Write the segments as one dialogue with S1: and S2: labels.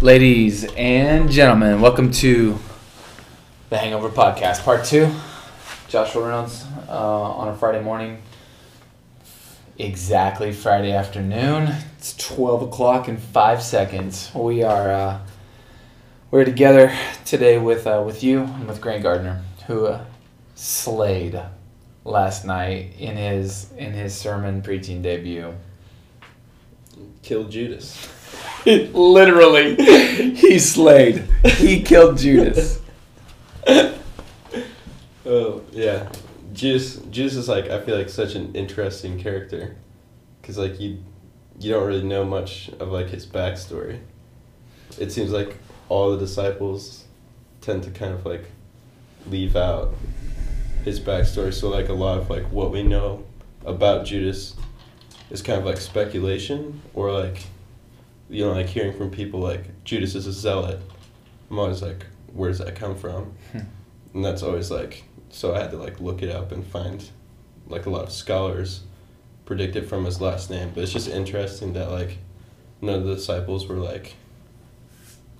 S1: Ladies and gentlemen, welcome to the Hangover Podcast, Part 2. Joshua Reynolds uh, on a Friday morning, exactly Friday afternoon. It's 12 o'clock and 5 seconds. We are uh, we're together today with, uh, with you and with Grant Gardner, who uh, slayed last night in his, in his sermon preaching debut.
S2: Killed Judas.
S1: Literally, he slayed. He killed Judas.
S2: Oh yeah, Judas. Judas is like I feel like such an interesting character, cause like you, you don't really know much of like his backstory. It seems like all the disciples tend to kind of like leave out his backstory. So like a lot of like what we know about Judas is kind of like speculation or like you know like hearing from people like Judas is a zealot. I'm always like, where does that come from?
S1: Hmm.
S2: And that's always like so I had to like look it up and find like a lot of scholars predict it from his last name. But it's just interesting that like none of the disciples were like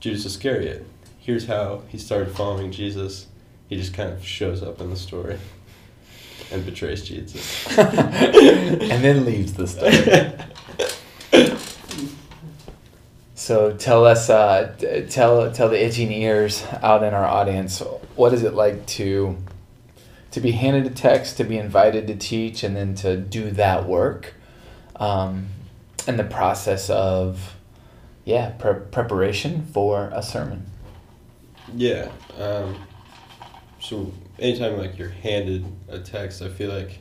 S2: Judas Iscariot. Here's how he started following Jesus. He just kind of shows up in the story and betrays Jesus.
S1: and then leaves the story. So tell us, uh, tell tell the itching ears out in our audience, what is it like to to be handed a text, to be invited to teach, and then to do that work, um, and the process of, yeah, pre- preparation for a sermon.
S2: Yeah. Um, so anytime like you're handed a text, I feel like,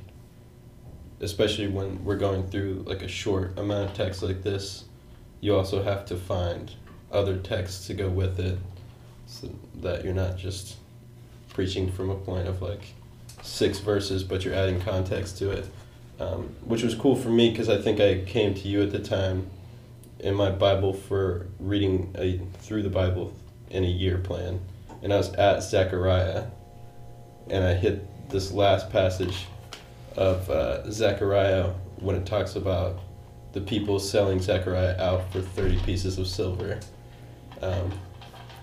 S2: especially when we're going through like a short amount of text like this, you also have to find other texts to go with it, so that you're not just preaching from a point of like six verses, but you're adding context to it, um, which was cool for me because I think I came to you at the time in my Bible for reading a, through the Bible in a year plan, and I was at Zechariah, and I hit this last passage of uh, Zechariah when it talks about the people selling Zechariah out for 30 pieces of silver, um,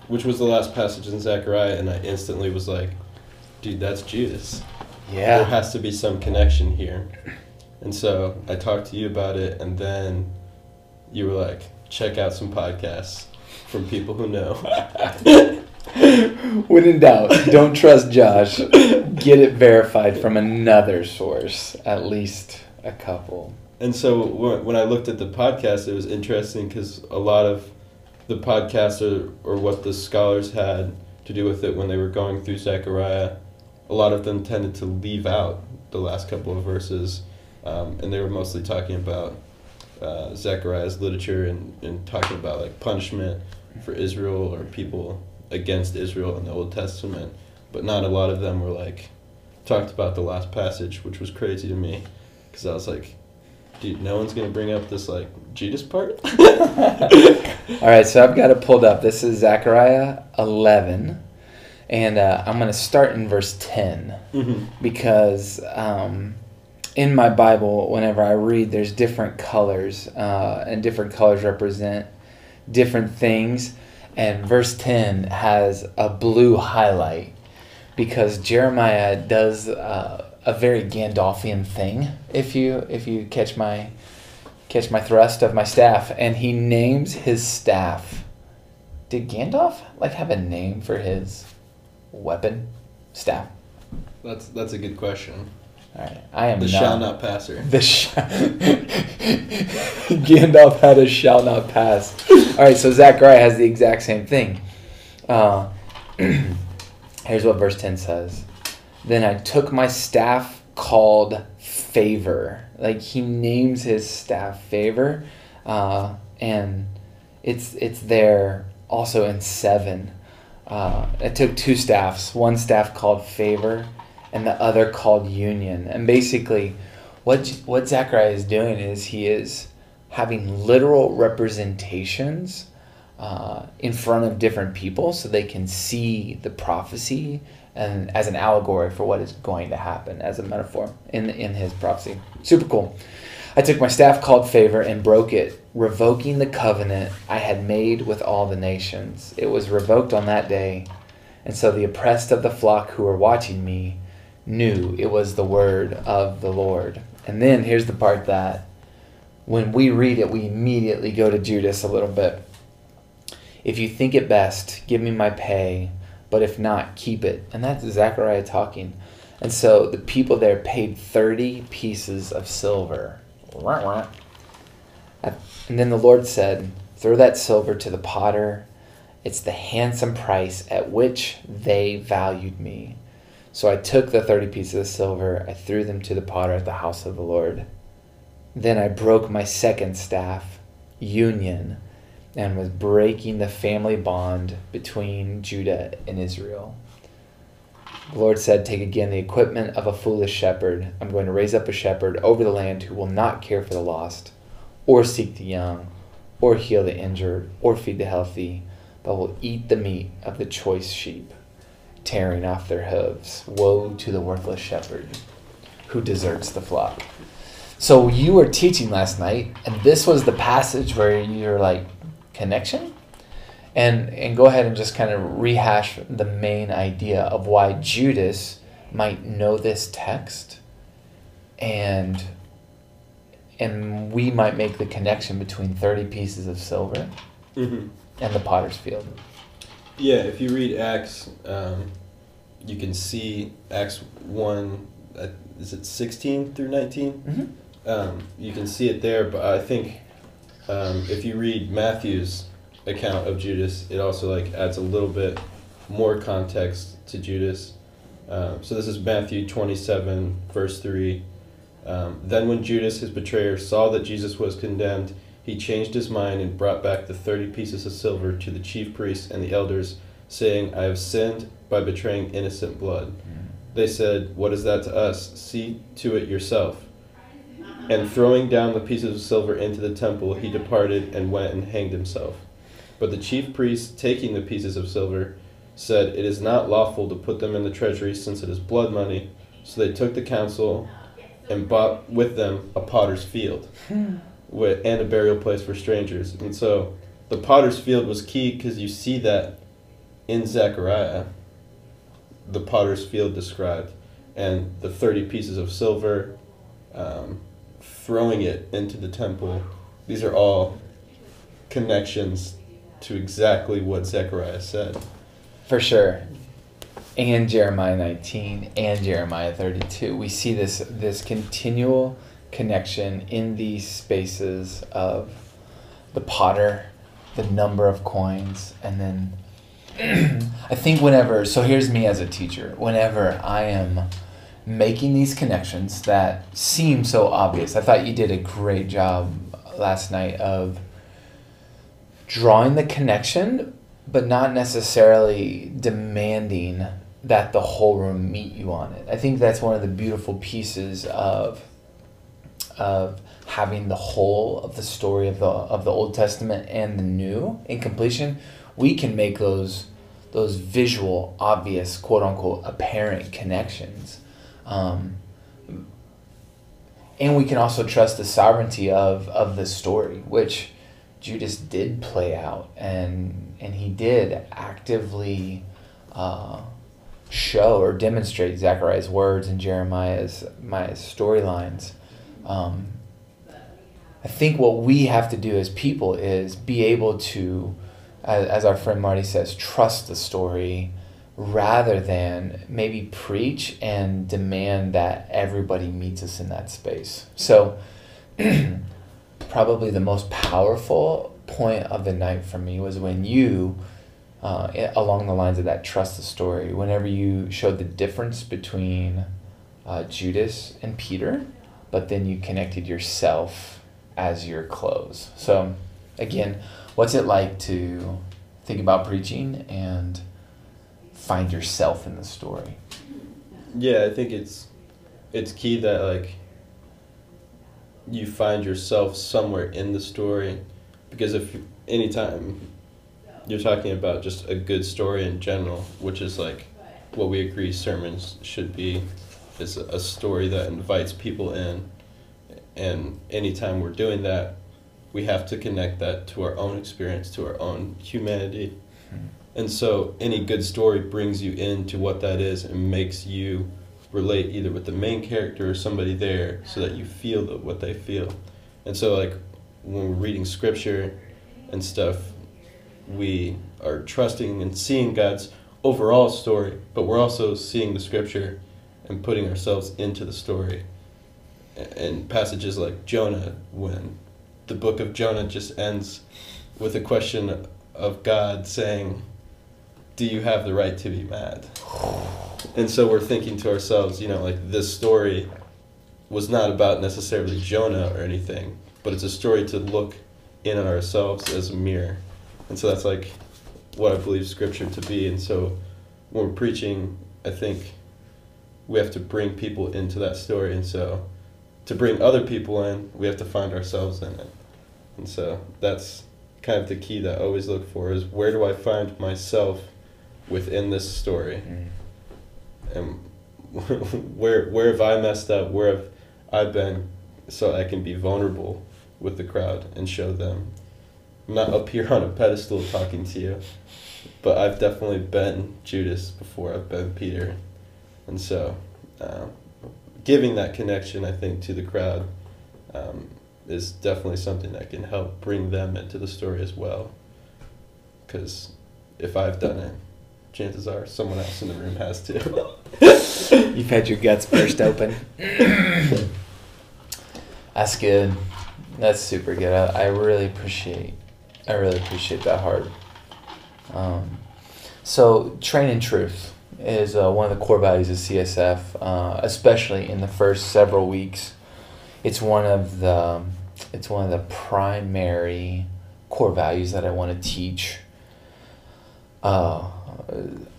S2: which was the last passage in Zechariah, and I instantly was like, dude, that's Judas.
S1: Yeah.
S2: There has to be some connection here. And so I talked to you about it, and then you were like, check out some podcasts from people who know.
S1: When in doubt, don't trust Josh. Get it verified from another source, at least a couple.
S2: And so wh- when I looked at the podcast, it was interesting because a lot of the podcasts or, or what the scholars had to do with it when they were going through Zechariah, a lot of them tended to leave out the last couple of verses. Um, and they were mostly talking about uh, Zechariah's literature and, and talking about like punishment for Israel or people against Israel in the Old Testament. But not a lot of them were like, talked about the last passage, which was crazy to me because I was like, dude, no one's gonna bring up this like Judas part.
S1: All right, so I've got it pulled up. This is Zechariah 11, and uh, I'm going to start in verse 10
S2: mm-hmm.
S1: because um, in my Bible, whenever I read, there's different colors, uh, and different colors represent different things. And verse 10 has a blue highlight because Jeremiah does uh, a very Gandalfian thing. If you if you catch my catch my thrust of my staff, and he names his staff. Did Gandalf like have a name for his weapon staff?
S2: That's that's a good question.
S1: All right, I am
S2: The
S1: not.
S2: shall not passer.
S1: The sh- Gandalf had a shall not pass. All right, so Zechariah has the exact same thing. Uh, here's what verse 10 says Then I took my staff called favor. Like he names his staff favor. Uh, and it's, it's there also in 7. Uh, I took two staffs, one staff called favor and the other called union. And basically, what what Zechariah is doing is he is having literal representations uh, in front of different people, so they can see the prophecy and as an allegory for what is going to happen as a metaphor in in his prophecy. Super cool. I took my staff called favor and broke it, revoking the covenant I had made with all the nations. It was revoked on that day, and so the oppressed of the flock who were watching me knew it was the word of the Lord. And then here's the part that when we read it, we immediately go to Judas a little bit. If you think it best, give me my pay, but if not, keep it. And that's Zechariah talking. And so the people there paid 30 pieces of silver. And then the Lord said, Throw that silver to the potter. It's the handsome price at which they valued me. So I took the 30 pieces of silver, I threw them to the potter at the house of the Lord. Then I broke my second staff, union, and was breaking the family bond between Judah and Israel. The Lord said, Take again the equipment of a foolish shepherd. I'm going to raise up a shepherd over the land who will not care for the lost, or seek the young, or heal the injured, or feed the healthy, but will eat the meat of the choice sheep, tearing off their hooves. Woe to the worthless shepherd who deserts the flock. So you were teaching last night, and this was the passage where you're like, connection? And, and go ahead and just kind of rehash the main idea of why Judas might know this text and and we might make the connection between 30 pieces of silver
S2: Mm-hmm.
S1: and the potter's field.
S2: Yeah, if you read Acts, um, you can see Acts 1, uh, is it 16 through 19?
S1: Mm-hmm.
S2: Um, you can see it there, but I think um, if you read Matthew's account of Judas, it also like adds a little bit more context to Judas. Um, so this is Matthew 27, verse 3. Um, then when Judas, his betrayer, saw that Jesus was condemned, he changed his mind and brought back the thirty pieces of silver to the chief priests and the elders, saying, I have sinned by betraying innocent blood. Mm-hmm. They said, What is that to us? See to it yourself. And throwing down the pieces of silver into the temple, he departed and went and hanged himself. But the chief priests, taking the pieces of silver, said, It is not lawful to put them in the treasury, since it is blood money. So they took the counsel and bought with them a potter's field with, and a burial place for strangers. And so the potter's field was key because you see that in Zechariah, the potter's field described, and the 30 pieces of silver, um, throwing it into the temple. These are all connections to exactly what Zechariah said.
S1: For sure. And Jeremiah 19 and Jeremiah 32. We see this this continual connection in these spaces of the potter, the number of coins, and then I think whenever so here's me as a teacher, whenever I am making these connections that seem so obvious. I thought you did a great job last night of drawing the connection but not necessarily demanding that the whole room meet you on it. I think that's one of the beautiful pieces of of having the whole of the story of the of the Old Testament and the New in completion. We can make those those visual, obvious, quote unquote, apparent connections. Um, and we can also trust the sovereignty of, of the story, which Judas did play out, and and he did actively uh, show or demonstrate Zechariah's words and Jeremiah's my storylines. Um, I think what we have to do as people is be able to, as, as our friend Marty says, trust the story rather than maybe preach and demand that everybody meets us in that space. So, probably the most powerful point of the night for me was when you, uh, along the lines of that trust the story, whenever you showed the difference between uh, Judas and Peter, but then you connected yourself as your close. So, again, what's it like to think about preaching and find yourself in the story?
S2: Yeah, I think it's it's key that like you find yourself somewhere in the story because if anytime you're talking about just a good story in general, which is like what we agree sermons should be is a story that invites people in. And anytime we're doing that, we have to connect that to our own experience, to our own humanity. Hmm. And so any good story brings you into what that is and makes you relate either with the main character or somebody there so that you feel the, what they feel. And so, like, when we're reading scripture and stuff, we are trusting and seeing God's overall story, but we're also seeing the scripture and putting ourselves into the story. And passages like Jonah, when the book of Jonah just ends with a question of God saying, Do you have the right to be mad? And so we're thinking to ourselves, you know, like this story was not about necessarily Jonah or anything, but it's a story to look in on ourselves as a mirror. And so that's like what I believe scripture to be. And so when we're preaching, I think we have to bring people into that story. And so to bring other people in, we have to find ourselves in it. And so that's kind of the key that I always look for is where do I find myself within this story?
S1: Mm.
S2: And where where have I messed up? Where have I been so I can be vulnerable with the crowd and show them. I'm not up here on a pedestal talking to you, but I've definitely been Judas before. I've been Peter. And so um, giving that connection, I think, to the crowd um, is definitely something that can help bring them into the story as well. Because if I've done it, chances are someone else in the room has too.
S1: You've had your guts burst open. That's good. That's super good. I, I really appreciate. I really appreciate that heart. Um, so, train in truth is uh, one of the core values of CSF, uh, especially in the first several weeks. It's one of the it's one of the primary core values that I want to teach. Uh,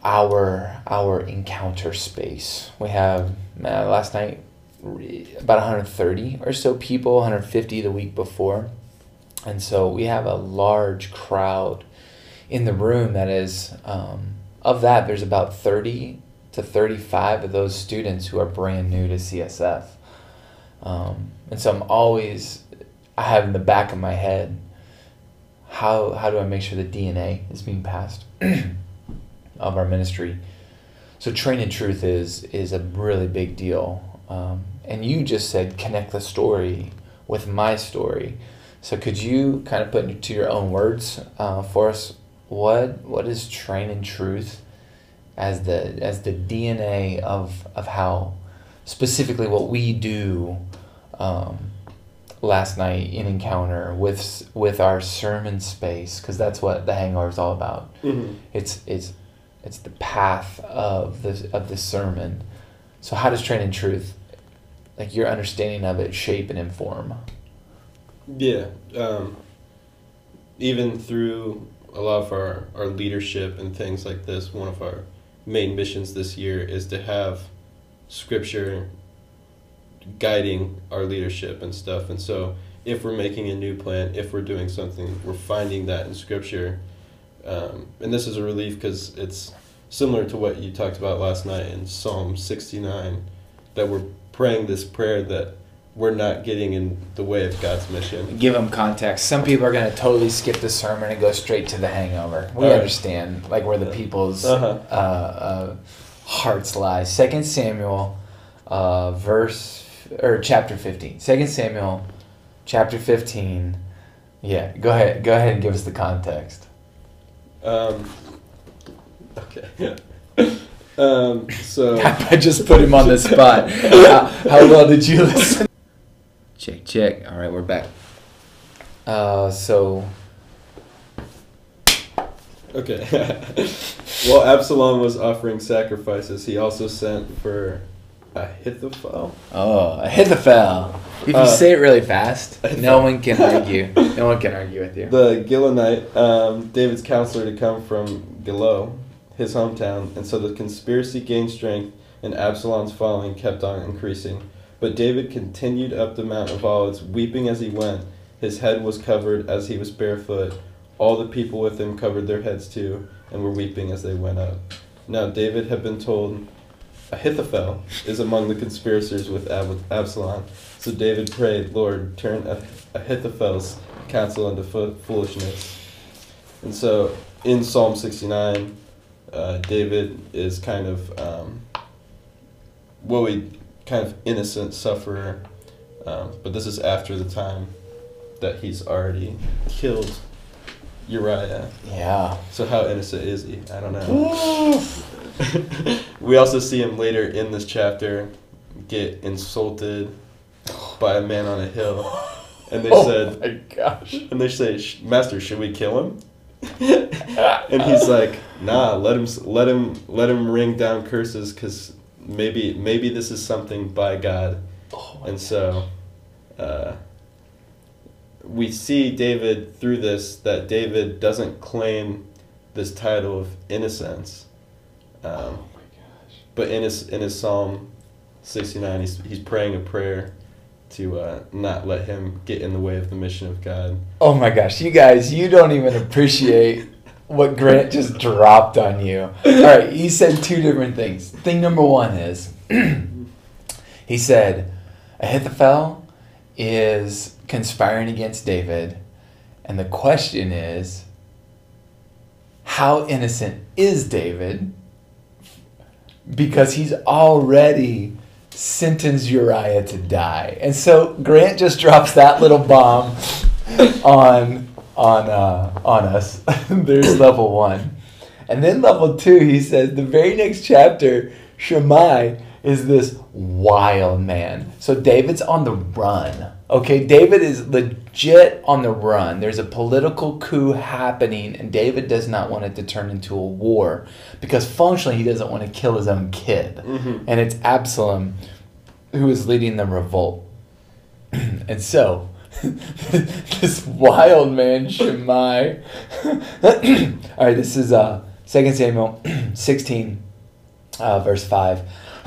S1: our our encounter space. We have uh, last night about 130 or so people, 150 the week before. And so we have a large crowd in the room that is, um, of that, there's about 30 to 35 of those students who are brand new to CSF. Um, and so I'm always, I have in the back of my head, how, how do I make sure the DNA is being passed of our ministry? So train in truth is, is a really big deal. Um, and you just said connect the story with my story. So could you kind of put into your own words uh, for us what what is train in truth as the as the DNA of of how specifically what we do um, last night in encounter with with our sermon space because that's what the hangover is all about.
S2: Mm-hmm.
S1: It's it's it's the path of the of the sermon. So how does train in truth like your understanding of it shape and inform
S2: Yeah. Um, even through a lot of our, our leadership and things like this, one of our main missions this year is to have scripture guiding our leadership and stuff. And so if we're making a new plan, if we're doing something, we're finding that in scripture. Um, and this is a relief because it's similar to what you talked about last night in Psalm 69 that we're praying this prayer that we're not getting in the way of God's mission.
S1: give them context some people are going to totally skip the sermon and go straight to the hangover we
S2: right.
S1: understand like where the people's
S2: Uh-huh.
S1: uh, uh, hearts lie second samuel uh, verse or chapter 15 second samuel chapter 15 yeah go ahead go ahead and give us the context
S2: Um, okay. um, so
S1: I just put him on the spot. how, how well did you listen? Check, check. All right, we're back. Uh, so
S2: okay. While Absalom was offering sacrifices, he also sent for Ahithophel.
S1: Oh, Ahithophel. If you
S2: Uh,
S1: say it really fast, no one can argue. No one can argue with you.
S2: the Gilonite, um, David's counselor, to come from Giloh, his hometown, and so the conspiracy gained strength, and Absalom's following kept on increasing. But David continued up the Mount of Olives, weeping as he went. His head was covered as he was barefoot. All the people with him covered their heads too, and were weeping as they went up. Now David had been told Ahithophel is among the conspirators with Ab- Absalom. So David prayed, Lord, turn Ah- Ahithophel's counsel into fo- foolishness. And so in Psalm 69, uh, David is kind of um, what we kind of innocent sufferer, um, but this is after the time that he's already killed Uriah.
S1: Yeah.
S2: So how innocent is he? I don't know. we also see him later in this chapter get insulted by a man on a hill, and they
S1: oh
S2: said,
S1: my gosh.
S2: and they say, "Master, should we kill him?" and he's like, "Nah, let him, let him, let him ring down curses, cause maybe, maybe this is something by God."
S1: Oh my
S2: And so, uh, we see David through this that David doesn't claim this title of innocence, um,
S1: Oh my gosh.
S2: but in his in his Psalm sixty nine, he's he's praying a prayer to uh, not let him get in the way of the mission of God.
S1: Oh my gosh, you guys, you don't even appreciate what Grant just dropped on you. All right, he said two different things. Thing number one is he said Ahithophel is conspiring against David, and the question is how innocent is David? Because he's already sentenced Uriah to die. And so Grant just drops that little bomb on on uh, on us. There's level one. And then level two, he says the very next chapter, Shimei is this wild man. So David's on the run. Okay, David is legit on the run. There's a political coup happening, and David does not want it to turn into a war because functionally he doesn't want to kill his own kid.
S2: Mhm.
S1: And it's Absalom who is leading the revolt. and so, this wild man, Shimei. All right, this is uh, 2 Samuel 16, uh, verse 5.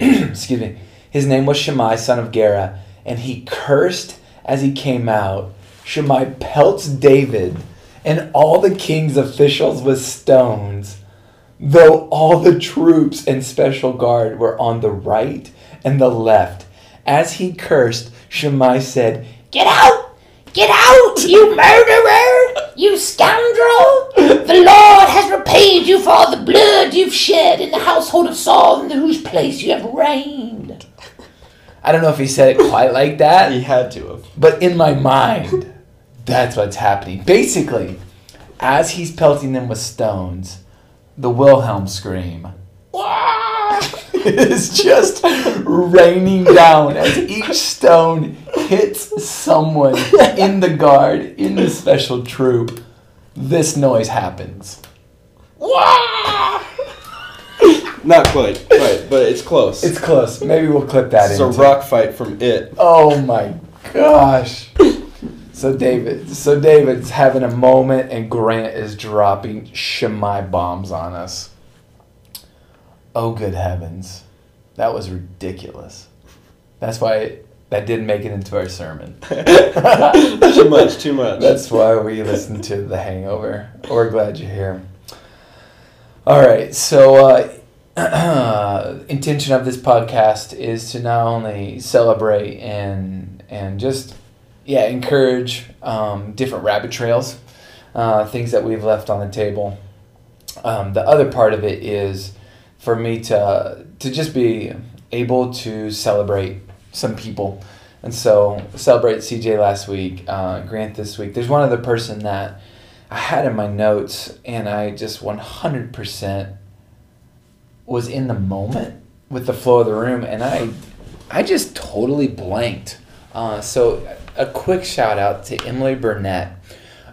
S1: Excuse me. His name was Shimei, son of Gera, and he cursed as he came out. Shimei pelts David and all the king's officials with stones, though all the troops and special guard were on the right and the left. As he cursed, Shimei said,
S3: Get out! Get out, you murderer! You scoundrel! The Lord has repaid you for all the blood you've shed in the household of Saul, in whose place you have reigned.
S1: I don't know if he said it quite like that.
S2: He had to have.
S1: But in my mind, that's what's happening. Basically, as he's pelting them with stones, the Wilhelm scream is just raining down as each stone hits someone in the guard, in the special troop. This noise happens.
S2: Not quite, quite, but it's close.
S1: It's close. Maybe we'll clip that
S2: it's
S1: in.
S2: a rock fight from it.
S1: Oh my gosh. So David, so David's having a moment, and Grant is dropping Shimei bombs on us. Oh good heavens, that was ridiculous. That's why that didn't make it into our sermon.
S2: too much, too much.
S1: That's why we listen to The Hangover. We're glad you're here. All right, so uh, intention of this podcast is to not only celebrate and and just yeah encourage um, different rabbit trails, uh, things that we've left on the table. Um, the other part of it is for me to to just be able to celebrate some people. And so celebrate CJ last week, uh, Grant this week. There's one other person that I had in my notes, and I just 100% was in the moment with the flow of the room, and I, I just totally blanked. Uh, so a quick shout out to Emily Burnett.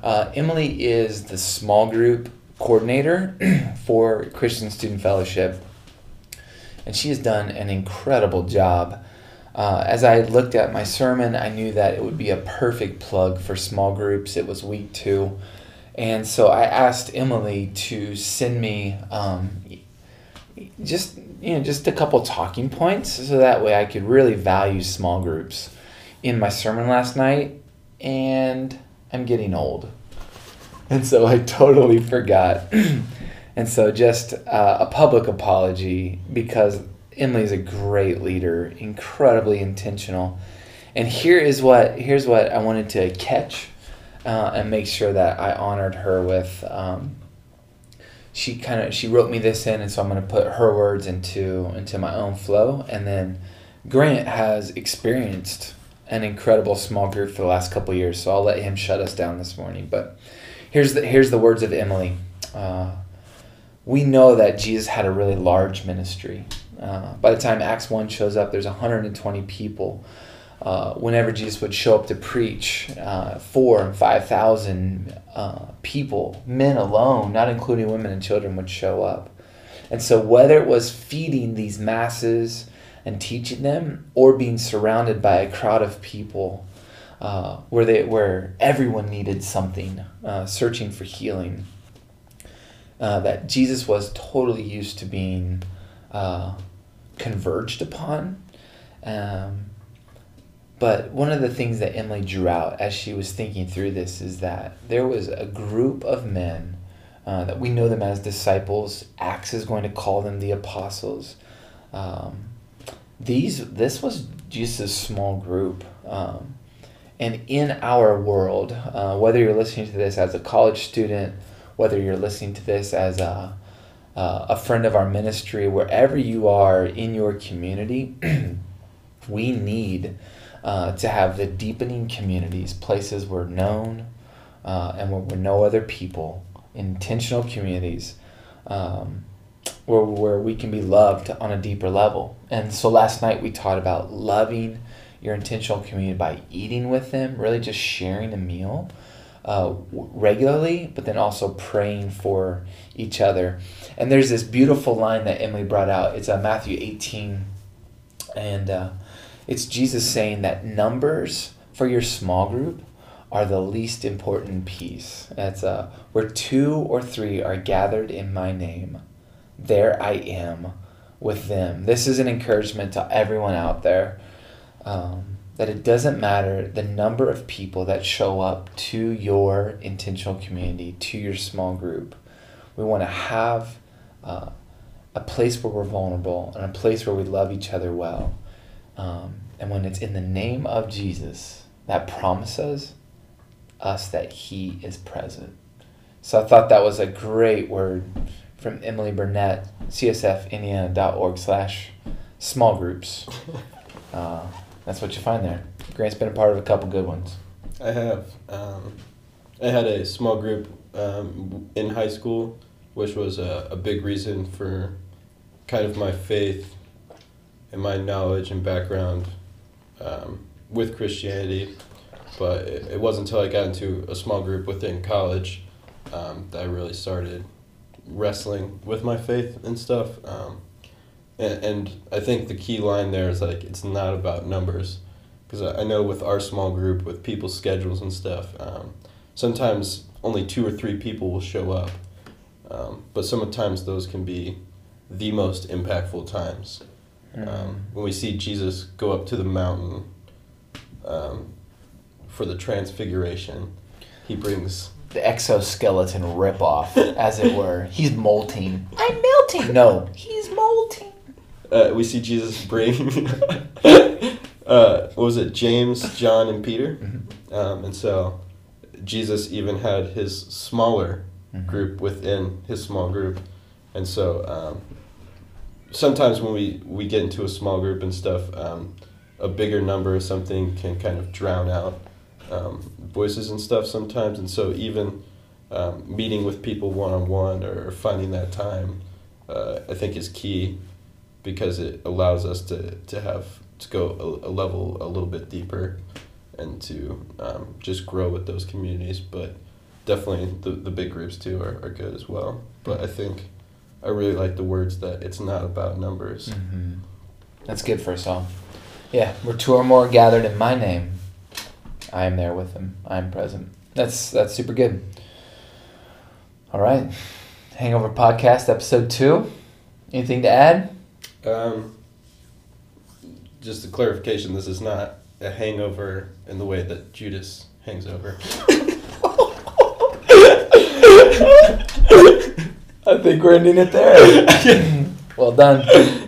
S1: Uh, Emily is the small group coordinator for Christian Student Fellowship, and she has done an incredible job. Uh, as I looked at my sermon, I knew that it would be a perfect plug for small groups. It was week two. And so I asked Emily to send me um, just you know just a couple talking points so that way I could really value small groups in my sermon last night and I'm getting old. And so I totally forgot. And so, just uh, a public apology because Emily's a great leader, incredibly intentional. And here is what here's what I wanted to catch uh, and make sure that I honored her with. Um, she kind of she wrote me this in, and so I'm going to put her words into into my own flow. And then Grant has experienced an incredible small group for the last couple years, so I'll let him shut us down this morning. But here's the here's the words of Emily. Uh, we know that Jesus had a really large ministry. Uh, by the time Acts 1 shows up, there's 120 people. Uh, whenever Jesus would show up to preach, uh, four and 5,000 uh, people, men alone, not including women and children, would show up. And so, whether it was feeding these masses and teaching them, or being surrounded by a crowd of people uh, where, they, where everyone needed something, uh, searching for healing, uh, that Jesus was totally used to being uh, converged upon. Um, but one of the things that Emily drew out as she was thinking through this is that there was a group of men uh, that we know them as disciples. Acts is going to call them the apostles. Um, these this was a small group. Um, and in our world, uh, whether you're listening to this as a college student, whether you're listening to this as a, uh, a friend of our ministry, wherever you are in your community, we need uh, to have the deepening communities, places where known uh, and where we know other people, intentional communities. Um, where, where we can be loved on a deeper level. And so last night we taught about loving your intentional community by eating with them, really just sharing a meal uh, regularly, but then also praying for each other. And there's this beautiful line that Emily brought out. It's uh, Matthew 18, and uh, it's Jesus saying that numbers for your small group are the least important piece. That's uh, where two or three are gathered in my name, there I am with them. This is an encouragement to everyone out there um, that it doesn't matter the number of people that show up to your intentional community, to your small group. We want to have uh, a place where we're vulnerable and a place where we love each other well. Um, and when it's in the name of Jesus, that promises us that He is present. So I thought that was a great word from Emily Burnett, csfindiana.org slash small groups. Uh, that's what you find there. Grant's been a part of a couple good ones.
S2: I have. Um, I had a small group um, in high school, which was a, a big reason for kind of my faith and my knowledge and background um, with Christianity. But it, it wasn't until I got into a small group within college um, that I really started wrestling with my faith and stuff. Um, and, and I think the key line there is like it's not about numbers, because I, I know with our small group with people's schedules and stuff, um, sometimes only two or three people will show up, um, but sometimes those can be the most impactful times. Um, when we see Jesus go up to the mountain um, for the transfiguration, he brings
S1: the exoskeleton ripoff, as it were. He's molting. I'm melting. No, he's molting.
S2: Uh, we see Jesus bring uh, what was it? James, John, and Peter, um, and so Jesus even had his smaller group within his small group, and so um, sometimes when we we get into a small group and stuff, um, a bigger number or something can kind of drown out um, voices and stuff sometimes, and so even um, meeting with people one on one or finding that time, uh, I think is key because it allows us to, to have to go a, a level a little bit deeper and to um, just grow with those communities. But definitely the, the big groups too are, are good as well. But I think I really like the words that it's not about numbers.
S1: Mm-hmm. That's good for us all. Yeah, where two or more gathered in my name, I am there with them. I am present. That's that's super good. All right, Hangover Podcast episode two. Anything to add?
S2: Um, just a clarification: this is not a hangover in the way that Judas hangs over.
S1: I think we're ending it there. well done.